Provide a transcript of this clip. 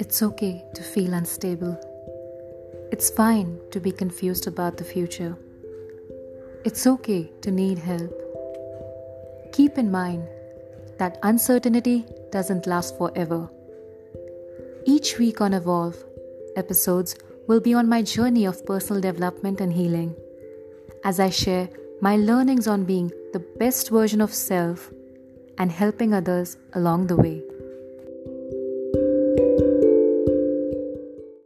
It's okay to feel unstable. It's fine to be confused about the future. It's okay to need help. Keep in mind that uncertainty doesn't last forever. Each week on Evolve, episodes will be on my journey of personal development and healing as I share my learnings on being the best version of self and helping others along the way.